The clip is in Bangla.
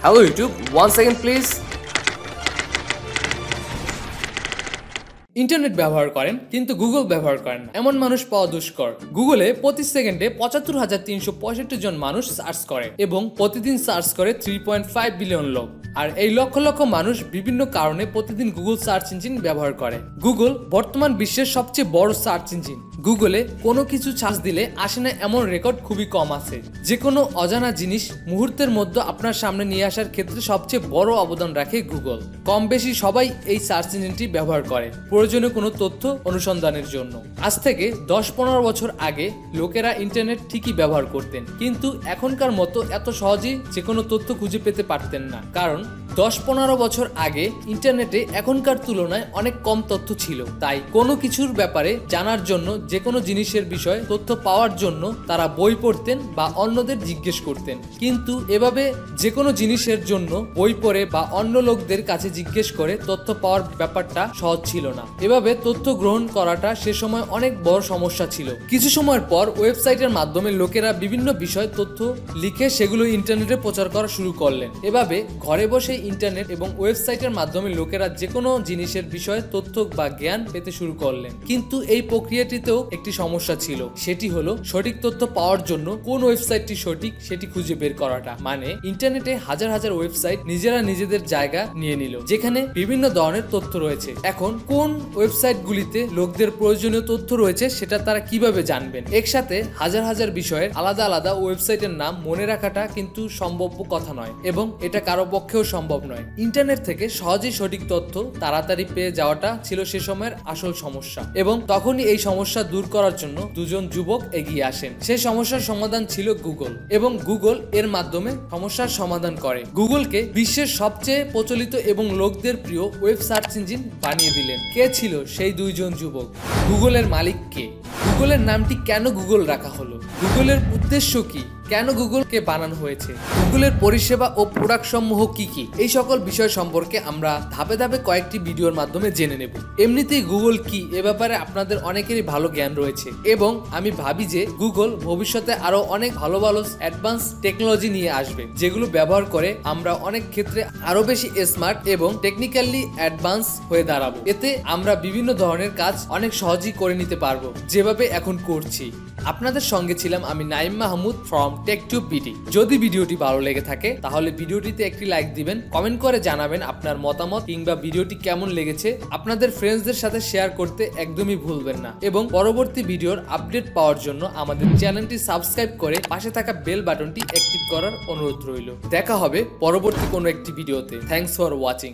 Hello YouTube, one second please. Internet ব্যবহার করেন, কিন্তু গুগল ব্যবহার করেন না। এমন মানুষ পাওয়া দুষ্কর। গুগলে প্রতি সেকেন্ডে পঁচাত্তর হাজার তিনশো পঁয়ষট্টি জন মানুষ সার্চ করে এবং প্রতিদিন সার্চ করে থ্রি পয়েন্ট ফাইভ বিলিয়ন লোক। আর এই লক্ষ লক্ষ মানুষ বিভিন্ন কারণে প্রতিদিন গুগল সার্চ ইঞ্জিন ব্যবহার করে। গুগল বর্তমান বিশ্বের সবচেয়ে বড় সার্চ ইঞ্জিন। গুগলে কোনো কিছু সার্চ দিলে আসে না এমন রেকর্ড খুবই কম আছে। যে কোনো অজানা জিনিস মুহূর্তের মধ্যে আপনার সামনে নিয়ে আসার ক্ষেত্রে সবচেয়ে বড় অবদান রাখে গুগল। কম বেশি সবাই এই সার্চ ইঞ্জিনটি ব্যবহার করে। প্রয়োজনীয় কোনো তথ্য অনুসন্ধানের জন্য। আজ থেকে দশ পনেরো বছর আগে লোকেরা ইন্টারনেট ঠিকই ব্যবহার করতেন, কিন্তু এখনকার মতো এত সহজেই যে কোনো তথ্য খুঁজে পেতে পারতেন না। কারণ দশ পনেরো বছর আগে ইন্টারনেটে এখনকার তুলনায় অনেক কম তথ্য ছিল। তাই কোনো কিছুর ব্যাপারে জানার জন্য যে কোনো জিনিসের বিষয়ে তথ্য পাওয়ার জন্য তারা বই পড়তেন বা অন্যদের জিজ্ঞেস করতেন। কিন্তু এভাবে যে কোনো জিনিসের জন্য বই পড়ে বা অন্য লোকদের কাছে জিজ্ঞেস করে তথ্য পাওয়ার ব্যাপারটা সহজ ছিল না। এভাবে তথ্য গ্রহণ করাটা সে সময় অনেক বড় সমস্যা ছিল। কিছু সময়ের পর ওয়েবসাইটের মাধ্যমে লোকেরা বিভিন্ন বিষয় তথ্য লিখে সেগুলো ইন্টারনেটে প্রচার করা শুরু করলেন। এভাবে ঘরে বসে ইন্টারনেট এবং ওয়েবসাইটের মাধ্যমে লোকেরা যে কোনো জিনিসের বিষয়ে তথ্য বা জ্ঞান পেতে শুরু করলেন। কিন্তু এই প্রক্রিয়াটিতেও একটি সমস্যা ছিল। সেটি হলো সঠিক তথ্য পাওয়ার জন্য কোন ওয়েবসাইটটি সঠিক সেটি খুঁজে বের করাটা। মানে ইন্টারনেটে হাজার হাজার ওয়েবসাইট নিজেরা নিজেদের জায়গা নিয়ে নিল, যেখানে বিভিন্ন ধরনের তথ্য রয়েছে। এখন কোন ওয়েবসাইটগুলিতে লোকদের প্রয়োজনীয় তথ্য রয়েছে সেটা তারা কীভাবে জানবেন? একসাথে হাজার হাজার বিষয়ের আলাদা আলাদা ওয়েবসাইটের নাম মনে রাখাটা কিন্তু সম্ভাব্য কথা নয় এবং এটা কারও পক্ষেও সম্ভব নয়। ইন্টারনেট থেকে সহজেই সঠিক তথ্য তাড়াতাড়ি পেয়ে যাওয়াটা ছিল সে সময়ের আসল সমস্যা এবং তখনই এই সমস্যা দূর করার জন্য দুজন যুবক এগিয়ে আসেন। সেই সমস্যার সমাধান ছিল গুগল এবং গুগল এর মাধ্যমে সমস্যার সমাধান করে। গুগলকে বিশ্বের সবচেয়ে প্রচলিত এবং লোকদের প্রিয় ওয়েব সার্চ ইঞ্জিন বানিয়ে দিলেন। কে ছিল সেই দুইজন যুবক? গুগলের মালিক কে? গুগলের নামটি কেন গুগল রাখা হলো? গুগলের উদ্দেশ্য কি? কেন গুগলকে বানানো হয়েছে? গুগলের পরিষেবা ও প্রোডাক্ট সমূহ কি কি? এই সকল বিষয় সম্পর্কে আমরা ধাপে ধাপে কয়েকটি ভিডিওর মাধ্যমে জেনে নেব। এমনিতেই গুগল কি এ ব্যাপারে আপনাদের অনেকেরই ভালো জ্ঞান রয়েছে এবং আমি ভাবি যে গুগল ভবিষ্যতে আরও অনেক ভালো ভালো অ্যাডভান্স টেকনোলজি নিয়ে আসবে, যেগুলো ব্যবহার করে আমরা অনেক ক্ষেত্রে আরও বেশি স্মার্ট এবং টেকনিক্যালি অ্যাডভান্স হয়ে দাঁড়াবো। এতে আমরা বিভিন্ন ধরনের কাজ অনেক সহজেই করে নিতে পারব, যেভাবে এখন করছি। আপনাদের সঙ্গে ছিলাম আমি Naim Mahmud from tech to BD যদি ভিডিওটি ভালো লেগে থাকে, তাহলে ভিডিওটিতে একটি লাইক দিবেন কমেন্ট করে জানাবেন আপনার মতামত কিংবা ভিডিওটি কেমন লেগেছে। আপনাদের ফ্রেন্ডসদের সাথে শেয়ার করতে একদমই ভুলবেন না। এবং পরবর্তী ভিডিওর আপডেট পাওয়ার জন্য আমাদের চ্যানেলটি সাবস্ক্রাইব করে পাশে থাকা বেল বাটনটি অ্যাক্টিভ করার অনুরোধ রইল। দেখা হবে পরবর্তী কোনো একটি ভিডিওতে। Thanks for watching